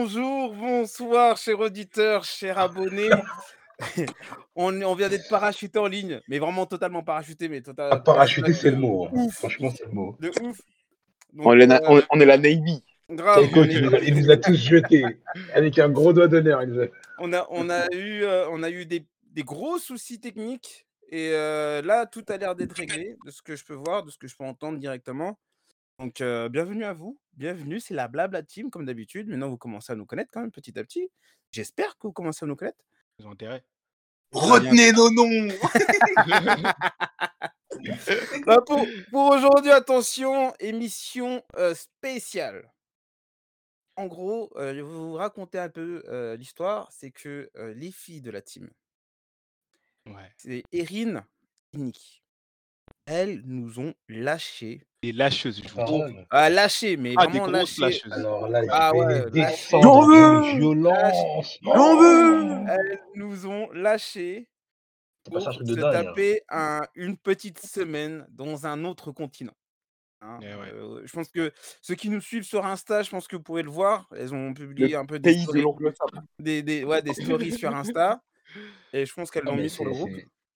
Bonjour, bonsoir, chers auditeurs, chers abonnés. on, on vient d'être parachuté en ligne, mais vraiment totalement parachuté. Mais total, ah, parachuté, c'est le mot. Hein. Franchement, c'est le mot. De ouf. Donc, on, est euh, on, est la Navy. Grave, il, nous a, tous jetés avec un gros doigt d'honneur. On a, on a eu, euh, on a eu des, des, gros soucis techniques et euh, là, tout a l'air d'être réglé de ce que je peux voir, de ce que je peux entendre directement. Donc, bienvenue à vous. Bienvenue, c'est la Blabla Team, comme d'habitude. Maintenant, vous commencez à nous connaître quand même petit à petit. J'espère que vous commencez à nous connaître. Ils ont intérêt. Retenez nos noms bah, pour, pour aujourd'hui, attention, émission spéciale. En gros, je vais vous raconter un peu l'histoire. C'est que les filles de la team, ouais. c'est Erin et Nick. Elles nous ont lâchés des lâcheuses, je vous Ah, lâché, mais ah, vraiment lâché. lâcheuses. Alors là, il ah, ouais, des J'en veux violence J'en veux Elles nous ont lâchés pour se de hein. taper un, une petite semaine dans un autre continent. Hein, Eh ouais. euh, je pense que ceux qui nous suivent sur Insta, je pense que vous pouvez le voir. Elles ont publié un peu des de stories, Sam. des, des- ouais, des stories sur Insta. Et je pense qu'elles Non, l'ont mis sur le groupe.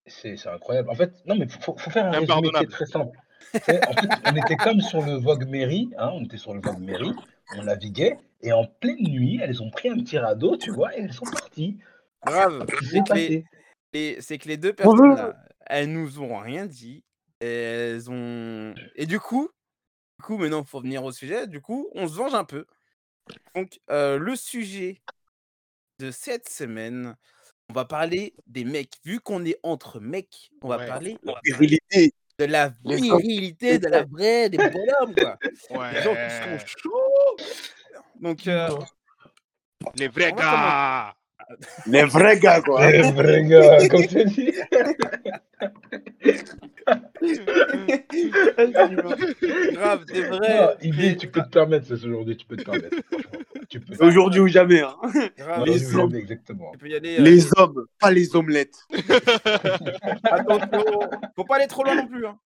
C'est- incroyable. En fait, non, mais faut, faut faire un résumé qui est très simple. C'est- en fait, on était comme sur le Vogue Mairie, hein, on était sur le Vogue Mairie, on naviguait, et en pleine nuit, elles ont pris un petit radeau, tu vois, et elles sont parties. Grave. C'est que les, passées. les- c'est que les deux personnes là, elles nous ont rien dit. Et elles ont. Et du coup, du coup, maintenant, il faut venir au sujet. Du coup, on se venge un peu. Donc, euh, le sujet de cette semaine, on va parler des mecs. Vu qu'on est entre mecs, on va Ouais. parler Virilité. de la virilité, de la vraie, des bonhommes, quoi. Ouais. Les gens qui sont chauds. Donc, euh, Les vrais gars. Les vrais gars, quoi. Les vrais gars, comme tu dis. grave, des Non, vrais. Iggy, tu peux te permettre, c'est aujourd'hui, tu peux te permettre. Franchement. Tu peux. Aujourd'hui ou jamais. Hein. les hommes. jamais, exactement. tu peux y aller. euh, Les hommes, pas les omelettes. Attention, faut pas aller trop loin non plus. Hein.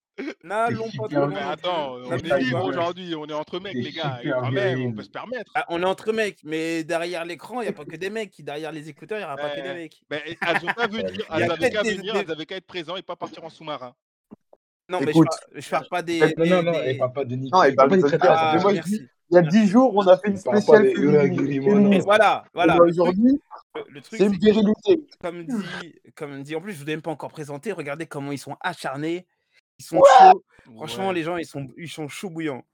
N'allons pas trop loin. non attends, on est libre aujourd'hui, on est entre mecs, les gars. Quand même, on peut se permettre. Ah, on est entre mecs, mais derrière l'écran, il n'y a pas que des mecs. Derrière les écouteurs, il n'y aura pas que des mecs. Mais elles ont pas a elles avaient qu'à venir, elles avaient qu'à être présentes et pas partir en sous-marin. Non, mais je Écoute. parle, je parle pas des. Non, des- non, non, des- elle parle pas de. Non, parle pas des traiteurs. Ah, Mais moi, je merci. dis, il y a 10 jours, on a fait une spéciale des voilà, voilà. Aujourd'hui, le- le truc, c'est une virilité. comme dit, comme dit, en plus, je vous ai même pas encore présenté. Regardez comment ils sont acharnés. Ils sont chauds. Franchement, Ouais. les gens, ils sont, ils sont chauds bouillants.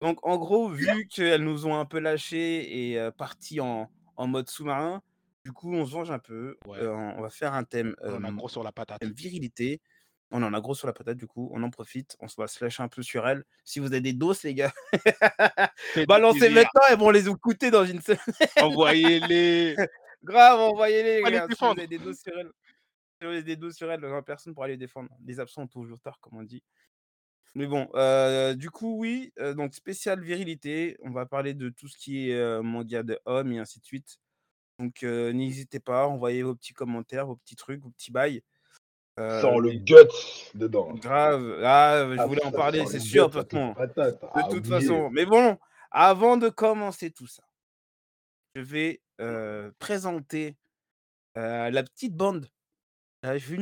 Donc, en gros, vu qu'elles nous ont un peu lâchés et euh, partis en, en mode sous-marin, du coup, on se venge un peu. Ouais. Euh, on va faire un thème, On a euh, gros sur la patate. thème virilité. On en a gros sur la patate, du coup, on en profite. On se va se lâcher un peu sur elles. Si vous avez des doses, les gars, balancez maintenant, elles vont les écouter dans une semaine. Envoyez-les. Grave, envoyez-les. Si vous avez des doses sur elles, si vous avez des doses sur elles, en personne pour aller les défendre. Les absents ont toujours tard, comme on dit. Mais bon, euh, du coup, oui, euh, donc spécial virilité. On va parler de tout ce qui est euh, manga de hommes et ainsi de suite. Donc, euh, n'hésitez pas, envoyez vos petits commentaires, vos petits trucs, vos petits bails. Euh, Sans le guts dedans. grave. Ah, je Ah, voulais en parler, c'est sûr, guts, patate. De Ah, toute façon. Mais bon, avant de commencer tout ça, je vais euh, présenter euh, la petite bande. Euh, J'ai vu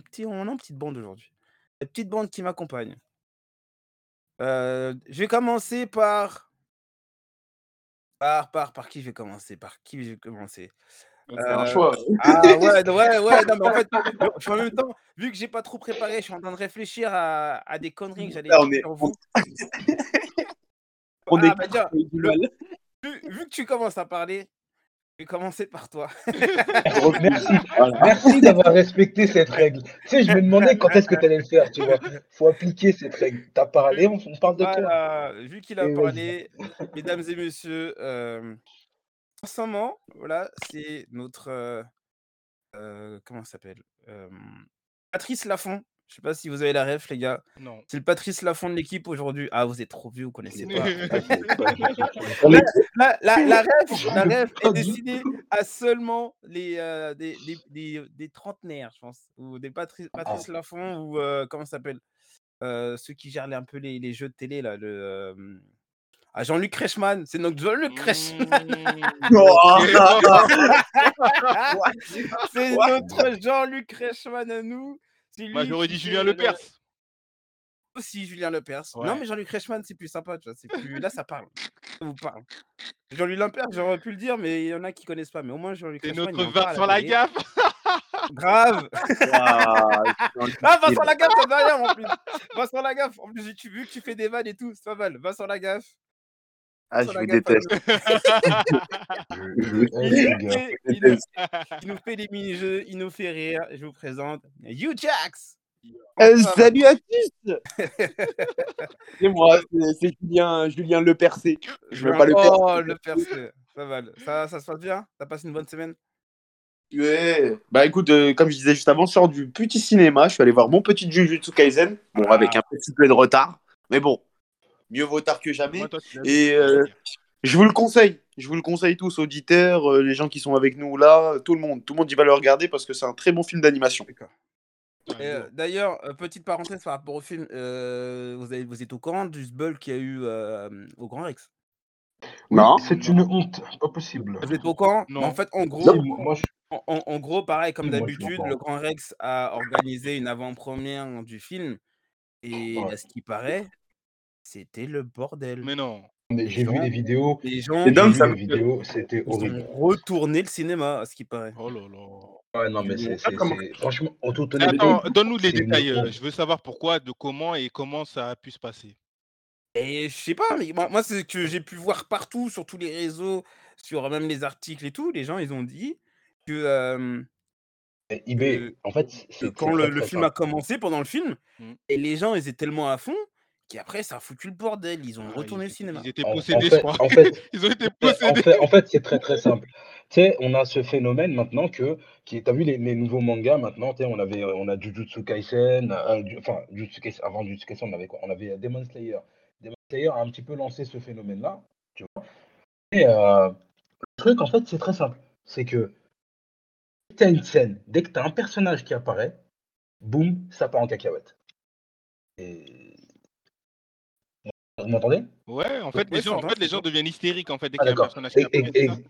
petit, on est en petite bande aujourd'hui. La petite bande qui m'accompagne. Euh, je vais commencer par. Par, par, par qui je vais commencer? Par qui je vais commencer? C'est un Euh, choix. Ah ouais, ouais, ouais, non, mais en fait, je suis en même temps, vu que j'ai pas trop préparé, je suis en train de réfléchir à, à des conneries que j'allais dire est- sur vous. On Ah, est bah, le- mal. vu, vu que tu commences à parler, je vais commencer par toi. Merci. Voilà. Merci d'avoir respecté cette règle. Tu sais, je me demandais quand est-ce que tu allais le faire, tu vois. faut appliquer cette règle. T'as parlé, on, on parle de toi. Vu qu'il a Et parlé, mesdames et messieurs, euh, en ce moment, voilà, c'est notre. euh, euh, comment ça s'appelle? Euh, Patrice Lafont. Je sais pas si vous avez la ref, les gars. Non. C'est le Patrice Lafont de l'équipe aujourd'hui. Ah, vous êtes trop vieux, vous connaissez pas. Est- La, la, la ref, la ref est destinée à seulement les, euh, des, des, des, des trentenaires, je pense. Ou des Patri- Patrice Lafont, ou euh, comment ça s'appelle? Euh, Ceux qui gèrent un peu les, les jeux de télé, là. Le, euh, à Jean-Luc Reichmann. C'est notre Jean-Luc Reichmann. Mmh. Oh, C'est notre Jean-Luc Reichmann à nous. C'est Moi, j'aurais dit Julien le- Lepers. Aussi Julien Lepers. Non, mais Jean-Luc Reichmann, c'est plus sympa, tu vois. C'est plus... Là, ça parle. Ça vous parle. Jean-Luc Lepers, j'aurais pu le dire, mais il y en a qui connaissent pas. Mais au moins, Jean-Luc C'est Reichmann. notre parle à Vincent. Lagaffe. Grave. Waouh, Ah, Vincent Lagaffe, ça va rien en plus. Vincent Lagaffe, en plus, tu, vu que tu fais des vannes et tout, c'est pas mal. Vincent Lagaffe. Ah, je vous déteste. Il nous, fait, des mini-jeux, il nous fait rire. Je vous présente You Jax. Euh, salut à tous C'est moi, c'est- Julien, Julien Le Percé. Je veux pas le faire. Oh, le percé. Pas mal. Ça, ça se passe bien? T'as passé une bonne semaine? Ouais. Bah écoute, euh, comme je disais juste avant, je sors du petit cinéma. Je suis allé voir mon petit Jujutsu Kaisen. Bon, Ah. avec un petit peu de retard. Mais bon, mieux vaut tard que jamais. Moi, toi, Et, euh, je vous le conseille. Je vous le conseille tous, auditeurs, euh, les gens qui sont avec nous là, tout le monde. Tout le monde, il va le regarder parce que c'est un très bon film d'animation. Euh. D'ailleurs, euh, petite parenthèse par rapport au film, euh, vous, avez, vous êtes au courant du sbull qu'il y a eu euh, au Grand Rex? Non. c'est une honte, pas possible. Vous êtes au courant? Non. En fait, en gros, moi, moi, je- en, gros, pareil, comme d'habitude, le. Grand Rex a organisé une avant-première du film. Et Ouais. à ce qui paraît, c'était le bordel. Mais non. mais j'ai vu les vidéos. Les gens, dingue, ça les vidéos, c'était ils ont horrible. retourné le cinéma, à ce qui paraît. Oh là là. Ouais, non, mais c'est, franchement, en toute attends, donne-nous les détails. euh. Je veux savoir pourquoi, de comment et comment ça a pu se passer. Et je sais pas, mais moi, moi, c'est ce que j'ai pu voir partout, sur tous les réseaux, sur même les articles et tout. Les gens, ils ont dit que, euh, Et eBay, que- en fait, que quand le, film a commencé, pendant le film, Mm. et les gens, ils étaient tellement à fond qu'après, ça a foutu le bordel. Ils ont Ah, retourné ils, le cinéma. ils étaient En, en possédés, je fait, crois. en fait, Ils ont été en possédés. fait, en fait, c'est très très simple. Tu sais, on a ce phénomène maintenant que, qui, t'as vu les, les nouveaux mangas maintenant, tu sais, on avait, on a Jujutsu Kaisen, euh, enfin, Jujutsu Kaisen, avant Jujutsu Kaisen, on avait quoi? On avait Demon Slayer. Demon Slayer a un petit peu lancé ce phénomène-là, tu vois. Et euh, le truc, en fait, c'est très simple. C'est que, dès que t'as une scène, dès que t'as un personnage qui apparaît, boum, ça part en cacahuète. Et... Vous m'entendez? Ouais, en fait, les gens, en fait, les gens deviennent hystériques en fait dès Ah qu'il y a un d'accord. personnage qui apparaît.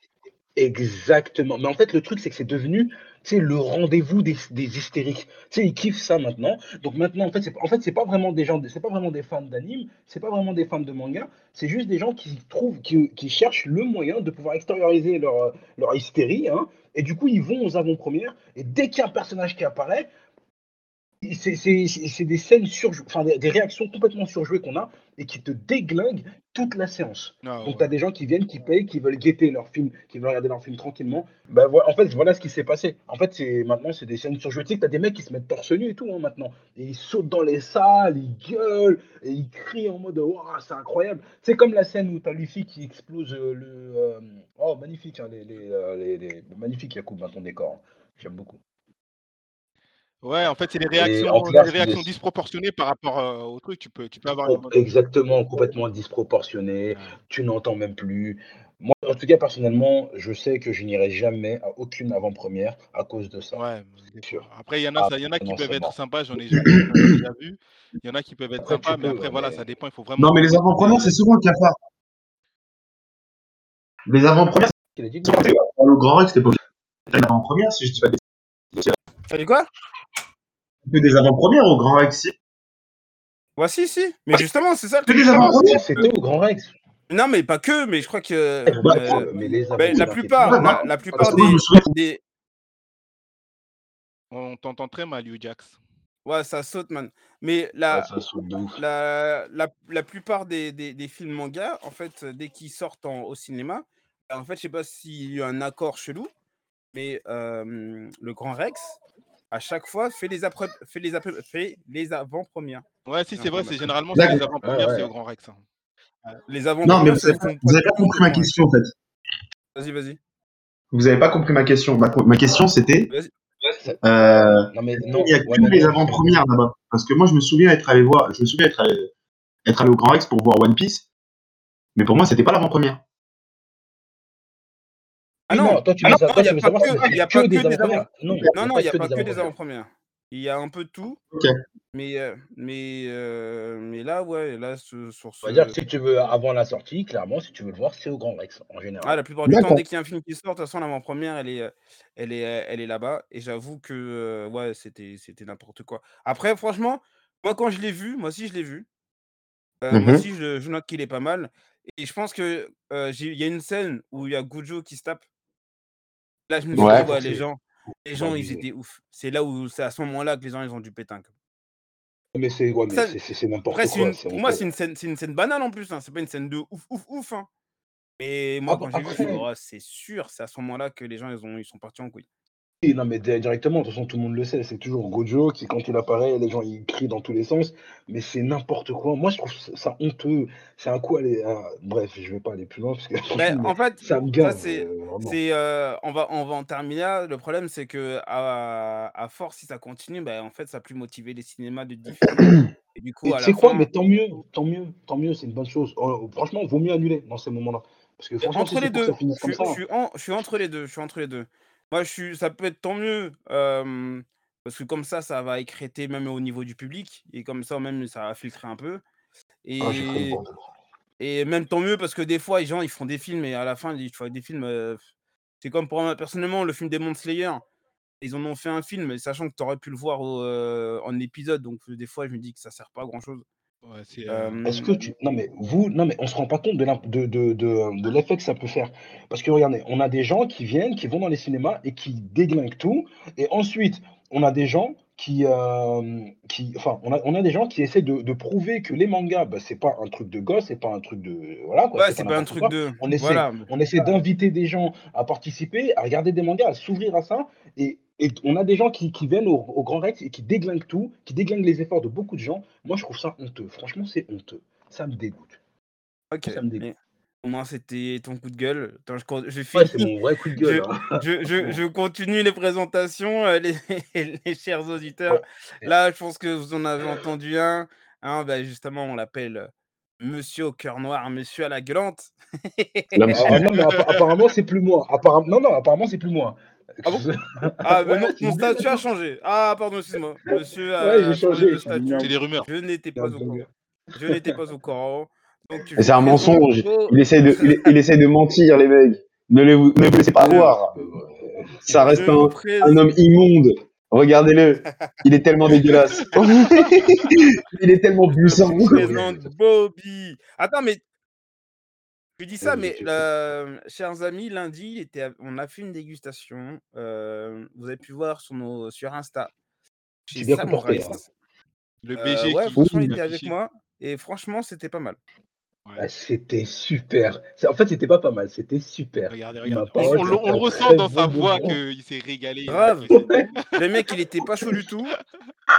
Exactement. Mais en fait, le truc, c'est que c'est devenu, tu sais, le rendez-vous des, des hystériques. Tu sais, ils kiffent ça maintenant. Donc maintenant, en fait, c'est en fait, c'est pas vraiment des gens, c'est pas vraiment des fans d'anime, c'est pas vraiment des fans de manga. C'est juste des gens qui trouvent, qui, qui cherchent le moyen de pouvoir extérioriser leur, leur hystérie. Hein, et du coup, ils vont aux avant-premières. Et dès qu'il y a un personnage qui apparaît, c'est des scènes surjouées, enfin des, des réactions complètement surjouées qu'on a et qui te déglinguent toute la séance. Ah, Donc, ouais. tu as des gens qui viennent, qui payent, qui veulent guetter leur film, qui veulent regarder leur film tranquillement. Ben, voilà, en fait, voilà ce qui s'est passé. En fait, c'est maintenant, c'est des scènes surjouées. Tu sais que tu as des mecs qui se mettent torse nu et tout hein, maintenant. Et ils sautent dans les salles, ils gueulent, et ils crient en mode Waouh, c'est incroyable. C'est comme la scène où tu as Luffy qui explose euh, le. euh, Oh, magnifique, hein, les, les, euh, les, les- magnifique, Yacoub, ton décor. hein. J'aime beaucoup. Ouais, en fait, c'est des réactions, clair, des réactions des- disproportionnées par rapport euh, au truc. Tu peux, tu peux avoir Oh, une Exactement, complètement disproportionné. Ouais. Tu n'entends même plus. Moi, en tout cas, personnellement, je sais que je n'irai jamais à aucune avant-première à cause de ça. Ouais, C'est sûr. Après, il y en a, Ah, ça- y en a qui non, peuvent être sympas, j'en ai, déjà vu. Il y en a qui peuvent être Après, sympas, mais après, ouais, voilà, mais- ça dépend. Il faut vraiment. Non, mais les avant-premières, c'est souvent le cafard. Les avant-premières, Il a dit? c'est le Grand Rex, c'était pas une avant-première, si je dis pas des T'as dit quoi? Que des avant-premières au Grand Rex. Ouais, si, si. Mais justement, c'est ça le Que des avant-premières. C'était au Grand Rex. Non, mais pas que, mais je crois que. Bah, euh, mais les ben, la plupart, Ouais, la, la plupart des, On t'entend très mal, Hugh Jax. Ouais, ça saute, man. Mais Ouais, la, ça saute de ouf. la, la, la plupart des, des, des films manga, en fait, dès qu'ils sortent en- au cinéma, en fait, je sais pas s'il y a un accord chelou, mais euh, le Grand Rex, à chaque fois, fait les, après, fait les, après, fait les avant-premières. Ouais, si, c'est vrai, c'est généralement c'est les avant-premières, Ouais, c'est au Grand Rex. hein. Les Non, mais avant-premières, vous c'est avez, pas- compris ma question, en fait. Vas-y, vas-y. Vous avez pas compris ma question. Ma, ma question, c'était, Vas-y. euh, Non, mais non. il n'y a ouais, que les avant-premières là-bas. Parce que moi, je me souviens être allé voir, je me souviens être allé, être allé au Grand Rex pour voir One Piece. Mais pour moi, c'était pas l'avant-première. Ah non, toi, tu ah veux non, savoir, il y a pas savoir que- si il y a c'est pas que des avant-premières. Non, il n'y a pas que des avant-premières. Il y a un peu de tout. Mais, heu, mais, heu, mais là, ouais, là, ce sur On va dire que ce si tu veux avant la sortie, clairement, si tu veux le voir, c'est au Grand Rex, en ah, général. la plupart du temps, dès qu'il y a un film qui sort, de toute façon, l'avant-première, elle est, heu, elle est, elle est là-bas et j'avoue que, ouais, c'était c'était n'importe quoi. Après, franchement, moi, quand je l'ai vu, moi aussi, je l'ai vu. Moi Mmh aussi, je je note qu'il est pas mal et je pense que, il y a une scène où il y a Gojo qui se tape. Là, je me suis Ouais, dit: Ouais. «Ouais, les gens les gens, ils étaient ouf». C'est là où c'est à ce moment-là que les gens, ils ont un câble. Mais c'est ouais, n'importe c'est quoi, une c'est pour moi, c'est une scène c'est une scène banale en plus, hein, c'est pas une scène de ouf, ouf, ouf, hein. Mais moi, Ap quand j'ai vu, «Oh, c'est sûr, c'est à ce moment-là que les gens, ils ont ils sont partis en couille». Non, mais di directement, de toute façon, tout le monde le sait, c'est toujours Gojo qui, quand il apparaît, les gens, ils crient dans tous les sens, mais c'est n'importe quoi. Moi, je trouve ça honteux. C'est un coup aller à bref, je vais pas aller plus loin parce que mais en fait, ça me gave, c'est c'est, heu, on va on va en terminer là. Le problème, c'est qu'à à force, si ça continue, bah, en fait, ça a plus motivé les cinémas de diffuser et du coup, à la quoi? Mais tant mieux, tant mieux, tant mieux, c'est une bonne chose. Oh, franchement, vaut mieux annuler dans ces moments-là. Parce que Et franchement, entre c'est les pour que ça 2, finisse je comme suis ça je suis en je suis entre les 2, je suis entre les 2. Moi, je suis ça peut être tant mieux, parce que comme ça, ça va écrêter même au niveau du public et comme ça, même, ça va filtrer un peu ah, et même tant mieux parce que des fois, les gens, ils font des films et à la fin, ils tu vois des films, c'est comme pour moi, personnellement, le film Demon Slayer, ils en ont fait un film, sachant que tu aurais pu le voir au, en épisode, donc des fois, je me dis que ça sert pas à grand chose. Ouais, c'est, heu, Est-ce que tu non mais vous non mais on se rend pas compte de l'imp de de de de l'effet que ça peut faire. Parce que regardez, on a des gens qui viennent, qui vont dans les cinémas et qui déglinguent tout et ensuite, on a des gens qui, hem, qui enfin, on a on a des gens qui essaient de de prouver que les mangas, bah, c'est pas un truc de gosse, c'est pas un truc de voilà quoi, ouais, c'est pas un truc quoi. de On essaie voilà, on essaie d'inviter des gens à participer, à regarder des mangas, à s'ouvrir à ça et et on a des gens qui qui viennent au au Grand Rex et qui déglinguent tout, qui déglinguent les efforts de beaucoup de gens. Moi, je trouve ça honteux. Franchement, c'est honteux. Ça me dégoûte. OK Ça me dégoûte. au moins, c'était ton coup de gueule. Attends, je con je Ouais, c'est finis, mon vrai coup de je gueule, hein. je je je continue les présentations, heu, les les chers auditeurs. Ouais. Là, je pense que vous en avez entendu un, hein, bah, justement, on l'appelle, heu, monsieur au cœur noir, monsieur à la gueulante. Non, mais apparemment, c'est plus moi. Non, non, apparemment, c'est plus moi. Ah bon? Ah, mais Ouais, mon statut a changé. Ah pardon, excuse-moi. Monsieur Ouais, j'ai a changé changé. de c'est statut. des rumeurs. Je n'étais pas au courant. Je n'étais pas au courant. C'est un mensonge. Il essaye de, il, il essaye de mentir, les mecs. Ne, le, ne vous laissez pas voir. Euh. Ça reste un, un homme immonde. Regardez-le. Il est tellement dégueulasse. il est tellement puissant. Bobby. Attends, mais tu dis ça, mais chers amis, lundi, il était on a fait une dégustation, heu, vous avez pu voir sur nos sur Insta, chez bien comporté, hein. Le Heu, BG ouais, qui franchement, il était avec moi et franchement, c'était pas mal. Ouais. Ah, c'était super. C'est en fait, c'était pas pas mal, c'était super. Regardez. On le on ressent dans sa voix qu'il s'est régalé, Grave. Ouais. Le mec, il était pas chaud du tout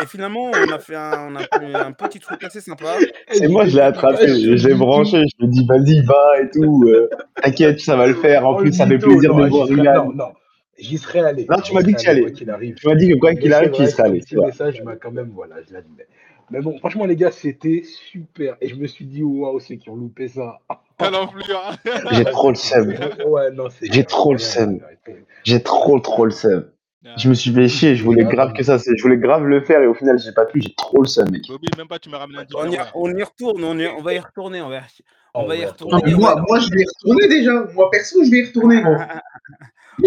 et finalement, on a fait un on a fait un petit truc assez sympa. Et moi, je l'ai attrapé. Je tout. branché. Je lui ai dit, vas-y, va et tout. euh, T'inquiète, ça va le faire. En Oh, plus, ça fait plaisir de non, voir Ilan. non, non, j'y serais allé, Non, tu m'as dit que tu allais. Tu m'as dit que quoi qu'il arrive, tu y serais allé. petit tu vois. message, mais quand même, voilà, je l'admets. Mais bon, franchement, les gars, c'était super. Et je me suis dit, waouh, ceux qui ont loupé ça. Enflure. J'ai trop le seum. Ouais, J'ai trop le seum. J'ai trop, trop le seum. Je me suis fait chier. Je voulais grave que ça, c'est- je voulais grave le faire et au final, j'ai pas pu. J'ai trop le seum, mec. Bobby, même pas tu m'as ramené un On y, on y retourne, on, y- on va y retourner, on va, y- on Oh, va y retourner. Non, et moi, moi, je vais y retourner déjà. Moi, perso, je vais y retourner, moi.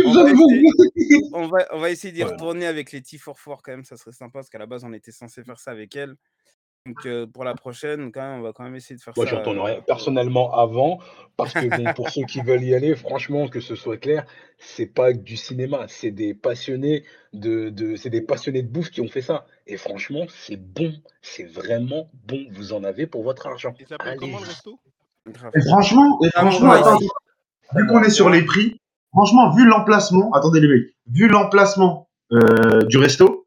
On, va essayer, on, va, on va essayer d'y Ouais. retourner avec les T44 quand même, ça serait sympa parce qu'à la base on était censé faire ça avec elle. Donc euh, pour la prochaine, quand même, on va quand même essayer de faire Moi, j'y ça. retournerai euh, personnellement avant, parce que bon, pour ceux qui veulent y aller, franchement, que ce soit clair, c'est pas du cinéma, c'est des passionnés de, de c'est des passionnés de bouffe qui ont fait ça. Et franchement, c'est bon, c'est vraiment bon. Vous en avez pour votre argent. Il s'appelle comment le resto? Et franchement, et franchement, attendez, vu qu'on est sur les prix, franchement, vu l'emplacement, attendez les mecs, vu l'emplacement euh, du resto,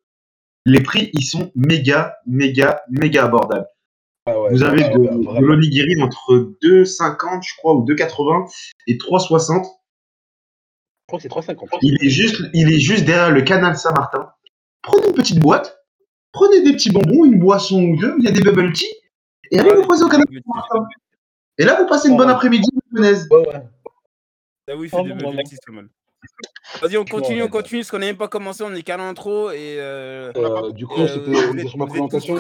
les prix, ils sont méga, méga, méga abordables. Ah ouais, Vous avez de, l'onigiri entre 2,50, je crois, ou 2,80 et 3,60. Je crois que c'est 3,50. Il est juste, il est juste derrière le canal Saint-Martin. Prenez une petite boîte, prenez des petits bonbons, une boisson ou deux, il y a des bubble tea, et allez Ah, vous poser au canal Saint-Martin. Et là, vous passez une bonne Ouais. après-midi lyonnaise. Ouais, ouais. Ah oui, c'est Oh des vraiment. tea, c'est mal. Vas-y, on continue, on continue, parce qu'on n'a même pas commencé, on est qu'à l'intro et euh, Euh, du coup, euh, c'était on sur ma présentation.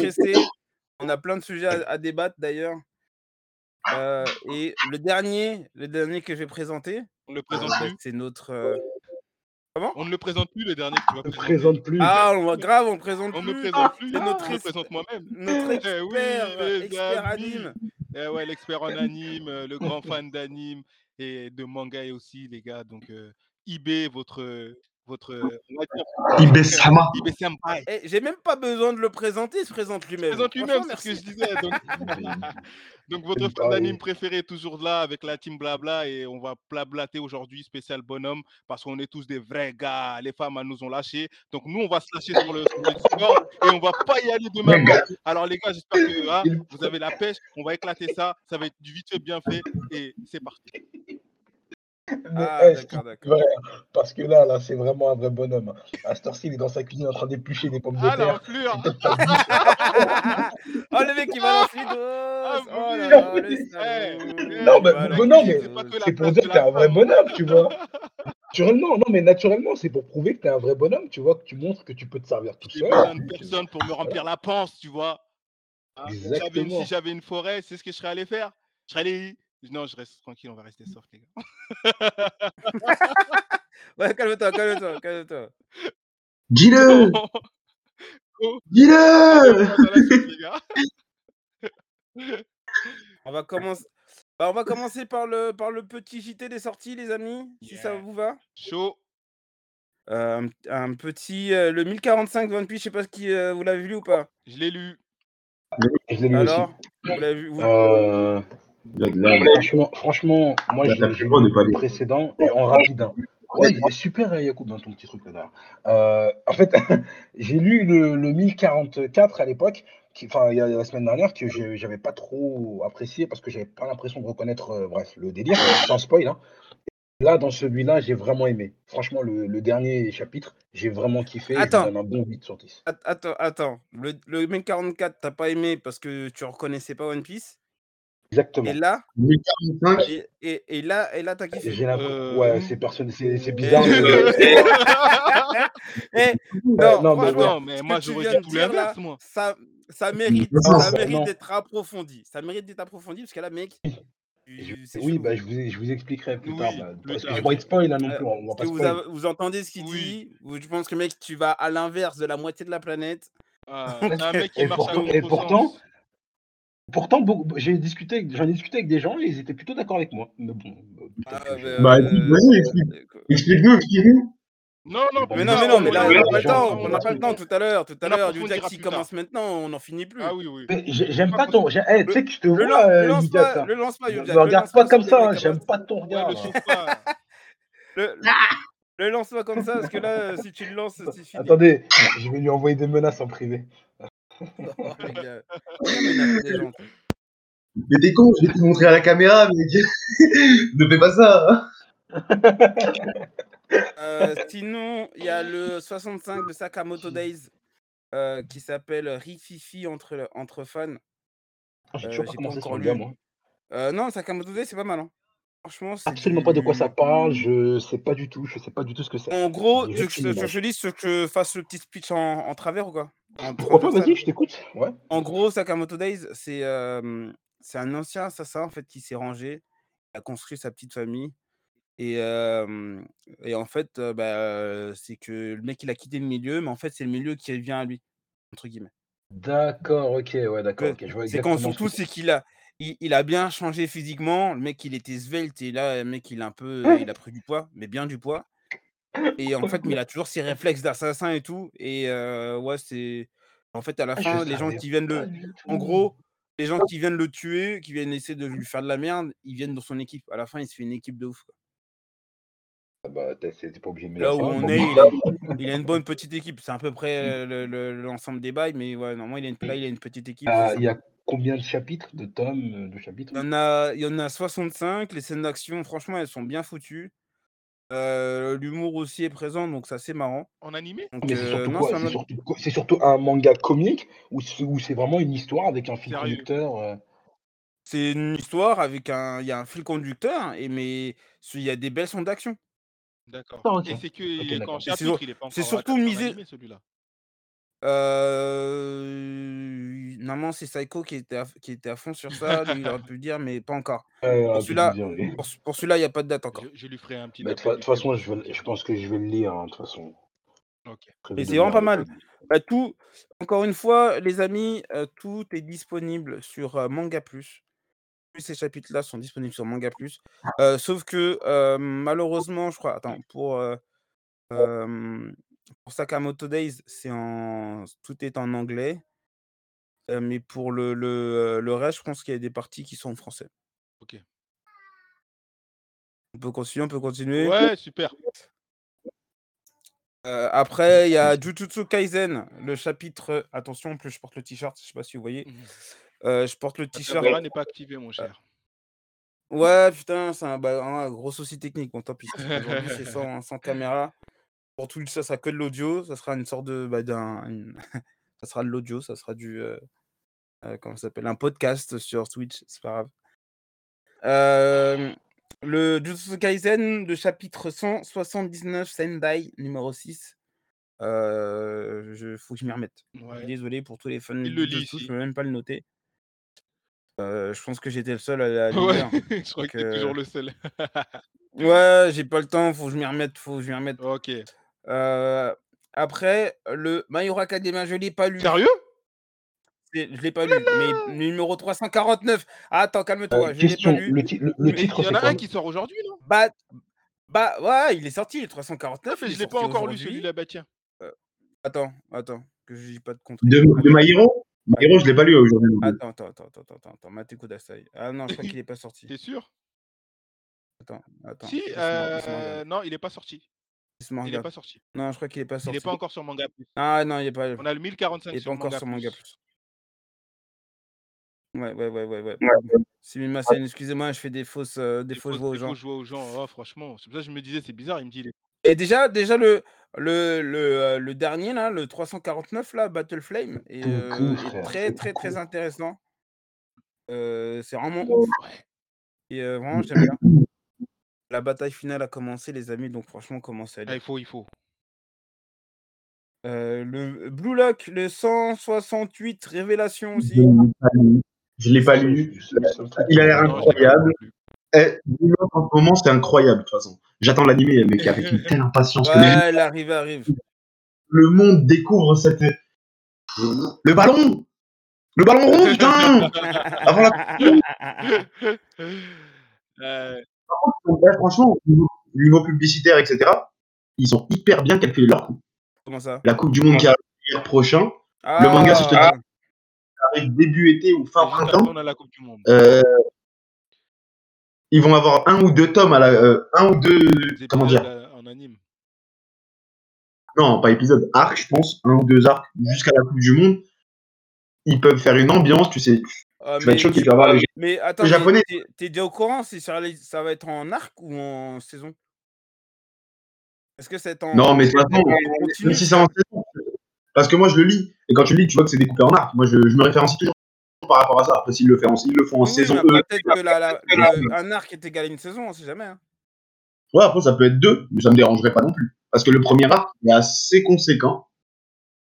On a plein de sujets à, à débattre d'ailleurs. Euh, et le dernier, le dernier que je vais présenter, On ne le euh, présente bah, plus. c'est notre. euh, Comment? On ne le présente plus, le dernier que tu vas Ne présenter. présente plus. Ah, on va grave, on le présente On ne me plus. présente plus. C'est notre, me ex- présente moi-même. notre Eh oui, expert, expert anime. Eh ouais, l'expert en anime, euh, le grand fan d'anime et de manga aussi, les gars. Donc, euh, IB, votre, votre. Eh, J'ai même pas besoin de le présenter, il se présente lui-même. Présente lui-même, c'est ce que je disais. Donc, donc votre fan d'anime préféré est toujours là avec la team Blabla et on va blablater aujourd'hui spécial bonhomme parce qu'on est tous des vrais gars. Les femmes elles nous ont lâchés. Donc nous on va se lâcher sur le, sur le Discord et on va pas y aller demain. Alors les gars, j'espère que hein, vous avez la pêche. On va éclater ça. Ça va être du vite fait bien fait et c'est parti. Mais, Ah, d'accord, d'accord. vrai, parce que là, là, c'est vraiment un vrai bonhomme. À cette heure-ci, il est dans sa cuisine en train d'éplucher des pommes de Ah terre. l'enflure oh, le mec, il balance les doses. Ah, Non, mais, non, mais c'est pour dire que t'es un vrai bonhomme, tu vois. Naturellement, non, mais naturellement, c'est pour prouver que t'es un vrai bonhomme, tu vois, que tu montres que tu peux te servir tout J'ai seul. besoin de que- personne pour me remplir la panse, tu vois. Hein, si j'avais une- Exactement. Si j'avais une forêt, c'est ce que je serais allé faire? Je serais allé. Non, je reste tranquille, on va rester soft, les gars. Ouais, calme-toi, calme-toi, calme-toi. Dis-le Dis-le. On va commencer. Bah, on va commencer par le, par le petit JT des sorties, les amis, si ça vous va. Chaud. Euh, un, un petit. euh, le 1045 One Piece, je sais pas si euh, vous l'avez lu ou pas? Je l'ai lu. Je l'ai lu aussi. Alors, vous l'avez vu vous- Là, là, franchement, franchement, moi, plus le pas précédent et en rapide. hein. Ouais, il est super, hein, Yacoub, dans ton petit truc là. Euh, en fait, j'ai lu le, le 1044 à l'époque, enfin, il y a la semaine dernière, que je j'avais pas trop apprécié parce que j'avais pas l'impression de reconnaître, euh, bref, le délire, sans spoil. Hein. Là, dans celui-là, j'ai vraiment aimé. Franchement, le, le dernier chapitre, j'ai vraiment kiffé. Je Attends. donne un bon 8 sur 10. Att- Attends, attends. Le, le 1044, t'as pas aimé parce que tu reconnaissais pas One Piece? Exactement. Et là, 1045. et, et, et là, et là, t'as kiffé. J'ai l'impression. Euh, Ouais, c'est personne, c'est c'est bizarre. Eh, mais- non, non, mais non, moi, dit de tout l'inverse, moi. ça, ça mérite, Non, ça non. mérite d'être approfondi. Ça mérite d'être approfondi parce que là, mec, Je- oui, bah, je, vous, je vous expliquerai plus Oui, tard. bah, parce que tard. envie de spoil là non Euh, plus. On va Parce pas vous, avez- vous entendez ce qu'il Oui. dit, je pense que mec, tu vas à l'inverse de la moitié de la planète. Ah, c'est un mec qui Et, marche à pourtant, et contresens. pourtant, pourtant j'ai discuté, avec- j'en ai discuté avec des gens et ils étaient plutôt d'accord avec moi. Mais bon, euh, Ah, je- Bah, euh, écoute, vas-y, explique. euh, Explique-nous, explique-nous. Non, non, Mais Mais non, mais non, mais on là, on n'a pas le temps, on n'a pas le temps tout à l'heure, tout à l'heure. Jack, s'il commence maintenant, on n'en finit plus. Ah oui, oui. Mais j'ai- J'aime pas ton. eh, tu sais que je te Le, vois, le euh, lance Youdiat, pas, le lance pas, me le regarde pas comme ça, j'aime pas ton regard. le lance pas comme ça, parce que là, si tu le lances, c'est fini. Attendez, je vais lui envoyer des menaces en privé. Gens. Mais t'es con, je vais te montrer à la caméra, mec. ne fais pas ça. hein. Euh, sinon, il y a le 65 de Sakamoto Days euh, qui s'appelle Rififi entre, entre fans. J'ai Euh, toujours pas j'ai pas commencé encore sur le gars, lu. moi. Euh, non, Sakamoto Days, c'est pas mal. hein. Franchement, Absolument pas de quoi ça parle, je sais pas du tout, je sais pas du tout ce que c'est. En gros, tu veux que juste je je te dise ce que je fasse le petit speech en, en travers ou quoi? En Pourquoi pas, transversal. vas-y, je t'écoute. Ouais. En gros, Sakamoto Days, c'est euh, c'est un ancien assassin en fait qui s'est rangé, a construit sa petite famille. Et, euh, et en fait, euh, bah, c'est que le mec il a quitté le milieu, mais en fait, c'est le milieu qui revient à lui, entre guillemets. D'accord, ok, ouais, d'accord, Ouais, ok, je vois C'est quand surtout, c'est. c'est qu'il a, il, il a bien changé physiquement. Le mec, il était svelte et là, le mec, il a un peu, il a pris du poids, mais bien du poids. Et en fait, mais il a toujours ses réflexes d'assassin et tout. Et euh, ouais, c'est. En fait, à la Ah, je fin, les gens qui viennent le. En gros, les gens qui viennent le tuer, qui viennent essayer de lui faire de la merde, ils viennent dans son équipe. À la fin, il se fait une équipe de ouf. quoi. Ah bah, t'es pas obligé de me Là où ça. on est, il a, il a une bonne petite équipe. C'est à peu près le- le- l'ensemble des bails, mais ouais, normalement, il a une, là, il a une petite équipe. Ah, Il y a combien de chapitres, de tomes, euh, de chapitres? Il y en a, il y en a 65. Les scènes d'action, franchement, elles sont bien foutues. Euh, L'humour aussi est présent, donc c'est assez marrant. En animé? C'est surtout non, c'est un C'est surtout, c'est un manga comique ou c'est c'est vraiment une histoire avec un fil conducteur c'est une histoire avec un, il y a un fil conducteur, et mais il y a des belles scènes d'action. D'accord. Et c'est que Ok, il est d'accord. qu'en Et c'est chapitre, sur- il est pas encore c'est à- surtout misé- animé, celui-là. Euh... Normalement, c'est Psycho qui était, à... qui était à fond sur ça. Lui, il aurait pu le dire, mais pas encore. Pour celui-là, oui. pour, il n'y a pas de date encore. Je, je lui ferai un petit de toute façon, je, vais- tranquille. je pense que je vais le lire, hein, de toute façon. Et c'est vraiment pas avec mal. Bah, tout, encore une fois, les amis, euh, tout est disponible sur euh, Manga Plus. Tous ces chapitres-là sont disponibles sur Manga Plus. Euh, sauf que euh, malheureusement, je crois, attends, pour, euh, euh, pour Sakamoto Days, c'est en, tout est en anglais. Euh, mais pour le, le, euh, le reste, je pense qu'il y a des parties qui sont en français. Ok. On peut continuer, on peut continuer. Ouais, super. Euh, après, il y a Jujutsu Kaisen, le chapitre. Attention, en plus, je porte le t-shirt, je sais pas si vous voyez. Euh, je porte le La t-shirt. caméra n'est pas activée, mon cher. Ouais, putain, c'est un, bah, un gros souci technique. Bon, tant pis. Aujourd'hui, c'est sans, sans caméra. Pour tout ça, ça sera que de l'audio. Ça sera une sorte de. Bah, d'un, une- ça sera de l'audio, ça sera du. euh, euh, comment ça s'appelle Un podcast sur Twitch, c'est pas grave. Euh, le Jujutsu Kaisen, le chapitre 179, Sendai, numéro 6. Euh, je, faut que je m'y remette. Ouais. Désolé pour tous les fans Il de le lit je peux même pas le noter. Euh, je pense que j'étais le seul à, le Ouais, je crois que Donc, t'es toujours euh, le seul. Ouais, j'ai pas le temps, faut que je m'y remette, faut que je m'y remette. ok. Euh, après, le My Hero Academia, je l'ai pas lu. Sérieux? Je l'ai pas lu. Mais numéro 349. Ah, attends, Euh, calme-toi, je l'ai pas lu. le, titre, il y en a un qui sort aujourd'hui, non? Bah, bah, ouais, il est sorti, le Ah, 349. mais il est je l'ai pas encore lu aujourd'hui. celui-là, bah tiens. Attends, attends, que je dis pas de contre. De, de My Hero? My Hero, je l'ai pas lu aujourd'hui. non plus. Attends, attends, attends, attends, attends, attends, Kudasai. Ah non, je crois qu'il est pas sorti. T'es sûr? Attends, attends. Si, euh, non, il est pas sorti. Il est regarder. pas sorti. Non, je crois qu'il est pas Il sorti. est pas encore sur Manga Plus. Ah non, il est pas, On a le il 1045 est pas sur encore Manga sur Manga Plus. Plus. Ouais, ouais, ouais, ouais, ouais. pardon. C'est ma scène, excusez-moi, je fais des fausses, euh, des Des fausses fausses, voix aux des gens. aux gens. Oh, franchement, c'est pour ça que je me disais, c'est bizarre. Il me dit, il est- Et déjà, déjà le, le, le, euh, le dernier, là, le 349, là, Battle Flame, est, euh, est frère, très, très, très intéressant. Euh, c'est vraiment ouf. Ouais. Et euh, vraiment, j'aime bien. La bataille finale a commencé, les amis, donc franchement, commencez à Ah, lire. il faut, il faut. Euh, le Blue Lock, le 168, Révélation Je aussi. Je l'ai pas lu. Il a l'air incroyable. Eh, Blue Lock, en ce moment, c'est incroyable, de toute façon. J'attends l'animé, mec, avec une telle impatience que les- Ouais, elle arrive, elle arrive. le monde découvre cette. Le ballon Le ballon rond, putain Avant la- Euh, Ouais, Franchement, au niveau, niveau publicitaire, etc., ils ont hyper bien calculé leur coup. Comment ça? La Coupe du Monde qui arrive prochain, ah, Le manga, si je te dis- arrive début été ou fin printemps. après, on a la Coupe du Monde. Euh, ils vont avoir un ou deux tomes à la, euh, un ou deux, Des comment dire, euh, en anime. non, pas épisode, arc, je pense, un ou deux arcs jusqu'à la Coupe du Monde. Ils peuvent faire une ambiance, tu sais. Ah, mais, être choqué, tu vas voir les mais attends, les mais Japonais. t'es- déjà au courant si ça, va être en arc ou en saison? Est-ce que c'est en. Non, mais de toute façon, même si c'est en saison, parce que moi je le lis, et quand tu le lis, tu vois que c'est découpé en arc. Moi je, je me référencie toujours par rapport à ça. Après, s'ils le, font le font en Oui, saison peut-être que la- la- le- un arc est égal à une saison, on sait jamais. hein. ouais, après ça peut être deux, mais ça me dérangerait pas non plus. Parce que le premier arc est assez conséquent,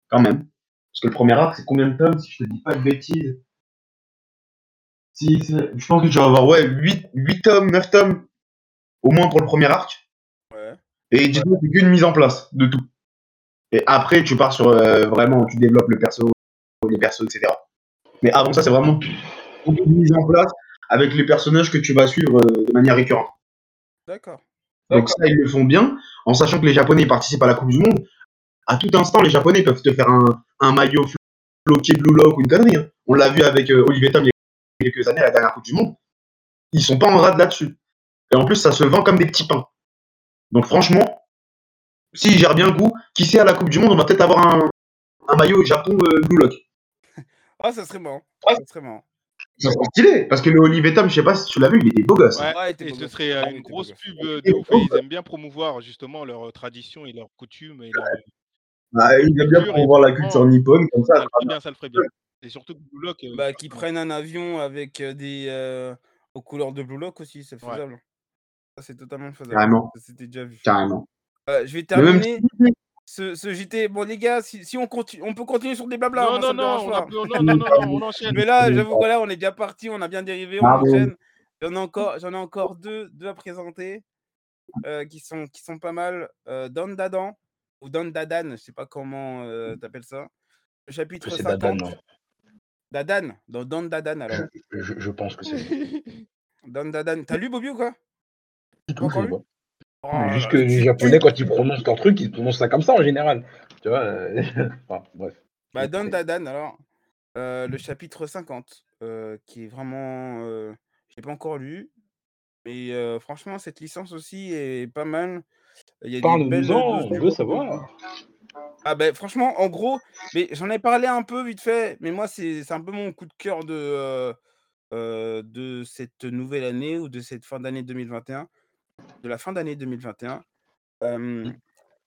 quand même. Parce que le premier arc, c'est combien de tomes, si je te dis pas de bêtises? Je pense que tu vas avoir ouais, 8, 8 tomes, 9 tomes, au moins pour le premier arc. Ouais. Et dis-toi, c'est qu'une mise en place de tout. Et après, tu pars sur euh, vraiment, tu développes le perso, les persos, etc. Mais avant ça, c'est vraiment une mise en place avec les personnages que tu vas suivre euh, de manière récurrente. D'accord. Donc ça, ils le font bien, en sachant que les Japonais participent à la Coupe du Monde. À tout instant, les Japonais peuvent te faire un, un maillot floqué Blue Lock ou une connerie. hein. On l'a vu avec euh, Olivier Tom il y a quelques années, à la dernière Coupe du Monde. Ils sont pas en rade là-dessus. Et en plus, ça se vend comme des petits pains. Donc franchement, s'ils gèrent bien le coup, qui sait à la Coupe du Monde, on va peut-être avoir un, un maillot Japon euh, Blue Lock. Ah, ça serait marrant. Ça serait marrant. Ça serait stylé, parce que le Olivier Tom, je sais pas si tu l'as vu, il était beau gosse. Ouais, Ouais, beau ce gosse. serait euh, Ouais, il une grosse pub euh, de ouf. Ils aiment bien promouvoir justement leurs traditions et leurs coutumes. Et leur... Bah, il aime bien promouvoir la culture nippone, comme ça. Ça le ferait bien, ça le ferait bien. Et surtout que Blue Lock. euh, Bah, qui prennent un avion avec euh, des. euh, aux couleurs de Blue Lock aussi, c'est Ouais. faisable. Ça, c'est totalement faisable. Carrément, Ça, c'était déjà vu. carrément. Euh, je vais Mais même terminer ce, ce JT. Bon, les gars, si, si on, continue, on peut continuer sur des blabla. Non, moi, ça non, me non, dérange on a non, non, non, non, on enchaîne. Mais là, j'avoue que là, on est déjà parti, on a bien dérivé, on enchaîne. J'en ai encore, j'en ai encore deux, deux à présenter euh, qui, sont, qui sont pas mal. Euh, Don Dadan ou Don Dadan, je sais pas comment euh, t'appelles ça. Le chapitre C'est 50. Dadan, non Dadan, dans Don Dadan alors. je, je- je pense que c'est. Don Dadan. T'as lu Bobby ou quoi Du tout, je. Oh juste que les Japonais, quand ils prononcent leur truc, ils prononcent ça comme ça en général. Tu vois euh, enfin, bref. Bah, Don Dadan, alors, euh, le chapitre 50, euh, qui est vraiment. Je l'ai pas encore lu, mais franchement, cette licence aussi est pas mal. Il y a des belles Parle-nous-en, on veut savoir. Ah, ben franchement, en gros, mais j'en ai parlé un peu vite fait, mais moi, c'est c'est un peu mon coup de cœur de, euh, euh, de cette nouvelle année ou de cette fin d'année 2021, de la fin d'année 2021. Euh,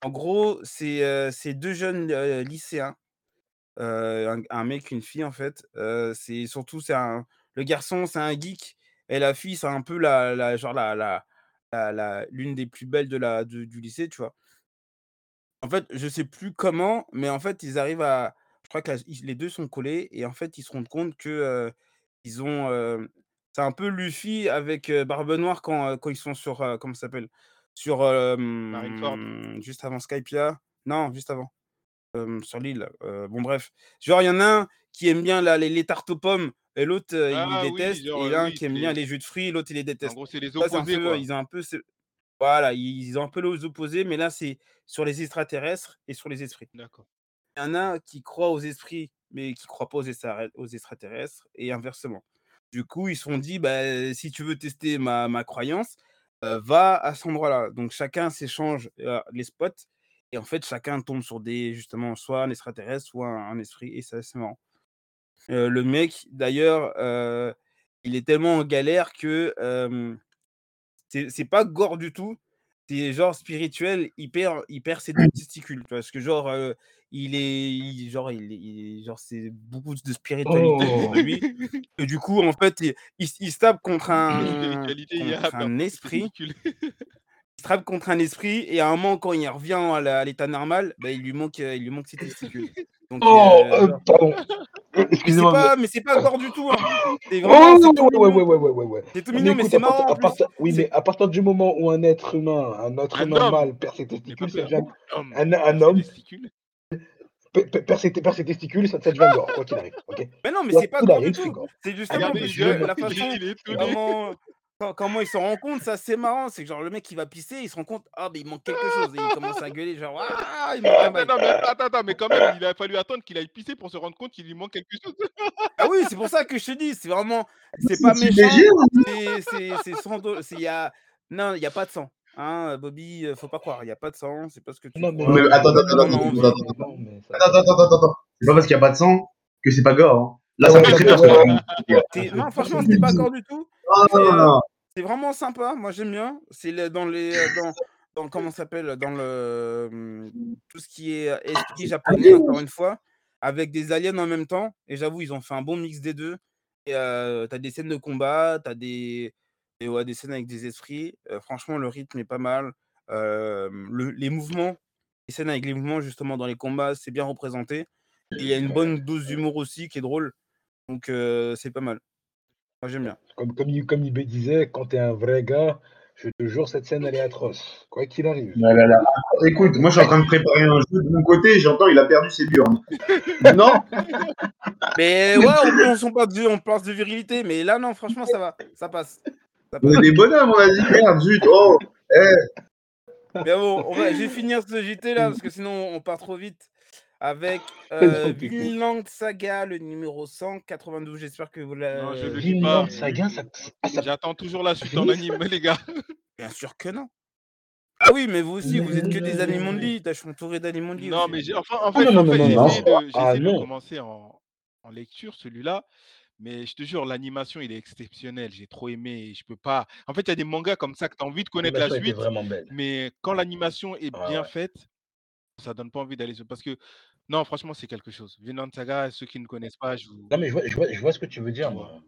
en gros, c'est euh, c'est deux jeunes euh, lycéens euh, un, un mec, une fille en fait. Euh, c'est surtout c'est un le garçon, c'est un geek et la fille, c'est un peu la, la genre la la, la, la- l'une des plus belles de la de- du lycée, tu vois. En fait, je sais plus comment, mais en fait, ils arrivent à je crois que la- ils- les deux sont collés et en fait, ils se rendent compte que euh, ils ont euh, c'est un peu Luffy avec euh, Barbe Noire quand, euh, quand ils sont sur comment ça s'appelle? Sur Marineford. hum, juste avant Skypia. Non, juste avant sur l'île. bon, bref. Genre, il y en a un qui aime bien la- les, les tartes aux pommes et l'autre, il Ah les oui, déteste. genre, et l'un oui, qui aime c'est- bien les jus de fruits, l'autre, il les En déteste. gros, c'est les Ça, c'est un opposés, peu, quoi. ils ont un peu. ce- Voilà, ils ont un peu les opposés, mais là, c'est sur les extraterrestres et sur les esprits. D'accord. Il y en a qui croit aux esprits, mais qui ne croit pas aux, extra- aux extraterrestres, et inversement. Du coup, ils se sont dit, bah, si tu veux tester ma, ma croyance, euh, va à cet endroit-là. Donc, chacun s'échange euh, les spots, et en fait, chacun tombe sur des, justement, soit un extraterrestre, soit un, un esprit, et ça, c'est marrant. Euh, le mec, d'ailleurs, il est tellement en galère que c'est c'est pas gore du tout. C'est genre spirituel, il perd, il perd ses deux testicules. Parce que genre, euh, il est, il- genre, il, est- il genre, c'est beaucoup de spiritualité Oh. pour lui. Et du coup, en fait, il, il, se tape contre un, contre esprit. se tape contre un esprit et à un moment, quand il revient à l'état normal, bah, il lui manque, euh, il lui manque ses testicules. Donc, Oh, euh, euh, pardon. mais c'est Excusez-moi. pas, mais c'est pas gore du tout. hein. C'est Oh, vraiment, c'est tout ouais, ouais, mignon. ouais, ouais, ouais, ouais. C'est tout Mais mignon, mais écoute, c'est marrant à oui, C'est- mais à partir du moment où un être humain, un être Un humain homme. mâle perd ses testicules, c'est déjà Homme. un, un homme perd ses, perd ses testicules, ça, ça devient gore, quoi qu'il arrive. ok Mais non, mais c'est pas gore du tout. C'est justement parce que la façon quand- comment il se rend compte, ça c'est marrant. C'est que genre le mec il va pisser, il se rend compte, ah mais il manque quelque chose. Et il commence à gueuler, genre, ah, il manque un Attends, bail. non, mais attends, attends, mais quand même, il a fallu attendre qu'il aille pisser pour se rendre compte qu'il lui manque quelque chose. Ah oui, c'est pour ça que je te dis, c'est vraiment, c'est pas méchant, hein. c'est sans do- c'est il y a non, il y a pas de sang. Hein, Bobby, euh, faut pas croire, il y a pas de sang, c'est pas ce que tu Non, mais, attends, attends, attends, attends, attends, non, Attends, attends, attends, attends. C'est pas parce qu'il n'y a pas de sang que c'est pas gore. hein. Là, ça me fait très peur. Non, franchement, c'était pas gore du tout. Ah, C'est, non, non, euh, non. C'est vraiment sympa, moi j'aime bien. C'est le- dans les euh, dans, dans comment ça s'appelle dans le hum, tout ce qui est euh, esprit japonais encore une fois avec des aliens en même temps et j'avoue ils ont fait un bon mix des deux. Et euh, t'as des scènes de combat, t'as des et ouais, des scènes avec des esprits. Euh, franchement le rythme est pas mal. Euh, le- les mouvements, les scènes avec les mouvements justement dans les combats, c'est bien représenté. Et il y a une bonne dose d'humour aussi qui est drôle. Donc euh, c'est pas mal. Moi j'aime bien. Comme, comme, comme Ibé disait, quand t'es un vrai gars, je te jure, cette scène, elle est atroce. Quoi qu'il arrive. Là, là, là. Écoute, moi je suis en train de préparer un jeu de mon côté, j'entends il a perdu ses burnes. non Mais ouais, on, on, parle de, on parle de virilité, mais là, non, franchement, ça va, ça passe. Ça On est des bonhommes, on a dit merde, zut, oh Mais bon, on va, je vais finir ce JT là, parce que sinon, on part trop vite. Avec euh. Vinland Saga, le numéro 192. J'espère que vous l'avez. Non, je le lis Vinland pas. Saga, ça, ah, ça- J'attends toujours la suite en anime, les gars. Bien sûr que non. Ah oui, mais vous aussi, vous êtes que des animonly. Je suis entouré d'animonly. Non, aussi. mais j'ai, enfin, en Ah fait, j'ai essayé de, Ah commencer en, en lecture, celui-là. Mais je te jure, l'animation, il est exceptionnel. J'ai trop aimé. Je peux pas. En fait, il y a des mangas comme ça que tu as envie de connaître la suite. vraiment belle. Mais quand l'animation est bien ouais. faite, ça donne pas envie d'aller sur. Parce que, non, franchement, c'est quelque chose. Vinland Saga, ceux qui ne connaissent pas, je vous. Non, mais je vois, je vois, je vois ce que tu veux dire, moi.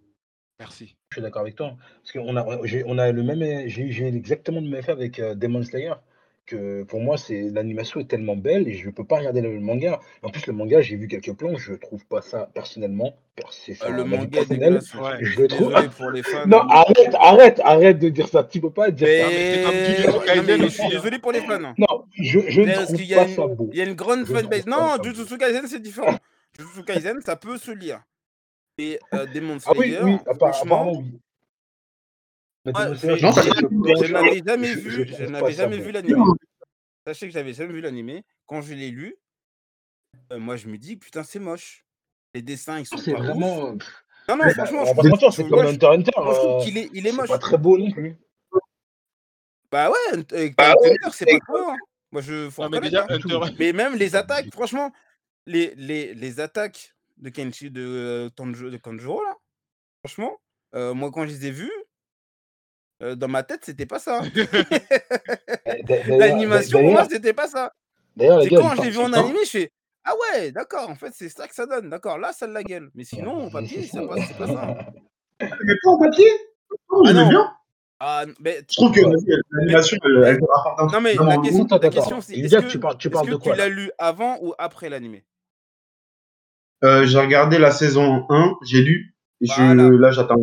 Merci. Je suis d'accord avec toi. Parce qu'on a, on a le même, j'ai j'ai exactement le même effet avec euh, Demon Slayer. Que pour moi, c'est l'animation est tellement belle et je peux pas regarder le manga. En plus, le manga, j'ai vu quelques plans, je trouve pas ça personnellement, per c'est Ah, ça le manga personnel, Ouais. je le trouve désolé pour les fans. non, arrête, arrête, arrête de dire ça, tu peux pas dire ça. mais Mais non, mais je aussi, suis hein. désolé pour les fans. Non, je je ne trouve qu'il y a pas une ça beau. il y a une grande fanbase. Non. Jujutsu Kaisen, c'est différent. Jujutsu Kaisen, ça peut se lire. Et heu, Demon Ah oui, apparemment oui. Non, ça fait quelques je n'avais jamais vu je n'avais jamais beau. vu l'animé. Sachez que j'avais jamais vu l'animé. Quand je l'ai lu, heu, moi je me dis: «Putain, c'est moche. Les dessins, ils sont C'est pas ouf». vraiment, Non, non, bah, franchement, je trouve je c'est comme Hunter x Hunter, je trouve heu, qu'il est il est c'est moche. pas très beau non plus. Bah ouais, heu, Bah Hunter ouais, c'est pas trop, hein. Moi je faut Non, mais reconnaître, déjà, hein. Mais même les attaques, franchement, les les les attaques de Kenshi de, Tanjo de Kanjuro là, franchement, moi quand je les ai vues heu, dans ma tête, c'était pas ça. D'a L'animation pour moi, c'était pas ça. d'ailleurs les C'est gars, quand je l'ai vu en animé, je fais: «Ah ouais, d'accord, en fait, c'est ça que ça donne. D'accord, là, ça de la gueule». Mais sinon, au papier, ça. ça passe c'est pas ça, hein. Mais pas en papier? Non, Ah non. bien? Ah mais Je trouve que l'animation, elle non, mais la question la c'est est-ce que tu parles tu de tu quoi l'as là? lu avant ou après l'animé? Heu, j'ai regardé la saison 1, j'ai lu et je là, j'attends.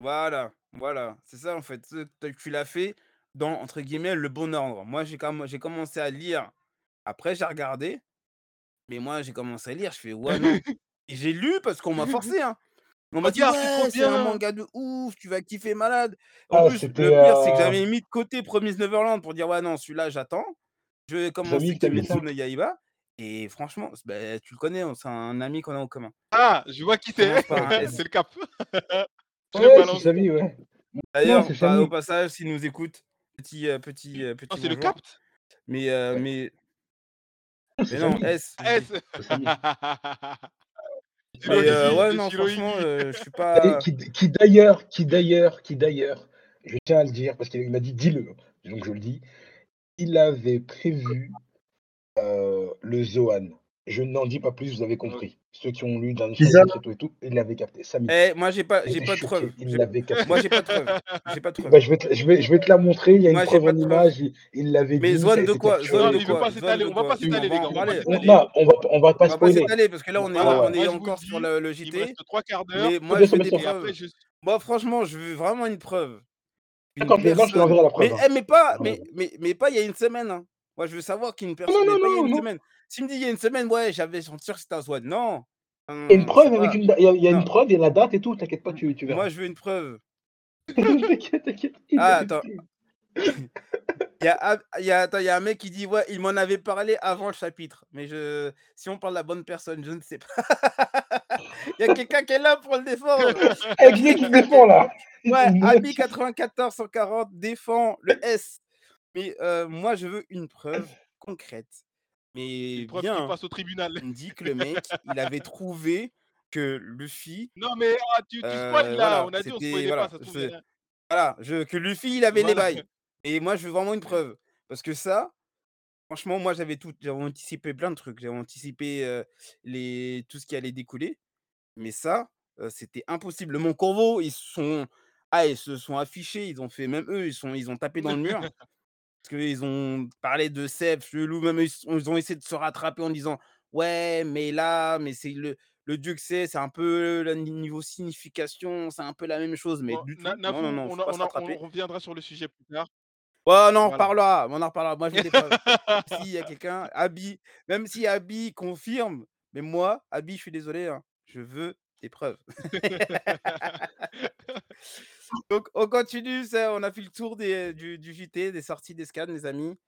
Voilà, voilà, c'est ça en fait. Tu tu l'as fait dans, entre guillemets, «le bon ordre». Moi, j'ai comm j'ai commencé à lire, après j'ai regardé, mais moi, j'ai commencé à lire, je fais: «Ouais, non» et j'ai lu parce qu'on m'a forcé, hein. On m'a dit: Regarde, c'est trop «Ouais, c'est un bien! manga de ouf, tu vas kiffer malade». En Ah, plus, le c'était, pire, c'est que heu j'avais mis de côté Promise Neverland pour dire: «Ouais, non, celui-là, j'attends». Je vais commencer ça? No Yaiba et franchement, s bah, tu le connais, hein, c'est un ami qu'on a en commun. Ah, je vois qui Ça commence c'est. par un S. C'est le cap. Je Ouais, balance. D'ailleurs, pa au passage, s'il nous écoute, petit, heu, petit, Non, petit c'est le. Capt. Mais Ouais. mais mais non. S, S. Igi, ouais, non, franchement, je suis pas qui qui d'ailleurs qui d'ailleurs qui d'ailleurs, je tiens à le dire parce qu'il m'a dit: «Dis-le», donc je le dis, il avait prévu, le Zoan. Je n'en dis pas plus, vous avez Ouais. compris. Ceux qui ont lu ça? et tout et tout, ils l'avaient capté. Samy. Eh, moi, j'ai pas j'ai pas de choqué, preuves. il J'ai l'avait moi, capté. j'ai pas de preuves. J'ai pas de Bah, preuves. je vais te je vais je vais te la montrer, il y a une Moi, j'ai preuve en image, il il l'avait Mais dit, a de quoi? Non, de mais il On va pas Il On s'étaler, va les gars. On va pas on s'étaler. non, on va On pas va pas spoiler. s'étaler parce que là, on est on Moi, le encore sur le il JT. reste 3 quarts d'heure. Mais moi, je des preuves. Moi, franchement, je veux vraiment une preuve. Une D'accord, je non, te l'enverrai la mais preuve, hein. eh, mais pas mais mais mais pas il y a une semaine, hein. Moi, je veux savoir qu'une Non, personne non, mais pas il y a non, une non. S'il me dit: «Il y a une semaine», ouais, j'avais senti sûr que c'était un Zoan. Non! Il y a une c'est preuve avec une il y a il y a une preuve, il y a la date et tout, t'inquiète pas, M tu tu moi, verras. je veux une preuve. T'inquiète, t'inquiète, Ah, attends. Il y a Ab il y a attends, il y a un mec qui dit: «Ouais, il m'en avait parlé avant le chapitre». Mais je si on parle de la bonne personne, je ne sais pas. Il y a quelqu'un qui est là pour le défendre. Eh, qui qui défend là? ouais, Abi note. 94-140 défend le S. Mais heu, moi, je veux une preuve concrète. Mais preuve bien, hein. passe au tribunal. Il me dit que le mec, il avait trouvé que Luffy, Non, mais ah, tu tu spoil heu, là. voilà, On a dit on spoilait pas, ça se trouve, voilà, je que Luffy, il avait les bails. Et moi, je veux vraiment une preuve. Parce que ça, franchement, moi, j'avais tout j'avais anticipé plein de trucs. J'avais anticipé, les tout ce qui allait découler. Mais ça, heu, c'était impossible. Le Mont Corvo, ils se sont ah, ils se sont affichés, ils ont fait même eux, ils sont ils ont tapé dans le mur. Parce qu'ils ont parlé de Sèvres, chelou, même ils ont essayé de se rattraper en disant: «Ouais, mais là, mais c'est le le dieu que c'est, c'est un peu le ni niveau signification, c'est un peu la même chose». Mais Bon, du Na tout, non, non, Nafou, non, on on on reviendra sur le sujet plus tard. Ouais, on en Voilà. reparlera, on en reparlera. Moi, je veux des preuves. S'il y a quelqu'un, Abi, même si Abi confirme, mais moi, Abi, je suis désolé, hein, je veux des preuves. Donc on continue, ça on a fait le tour du JT, des sorties des scans, les amis.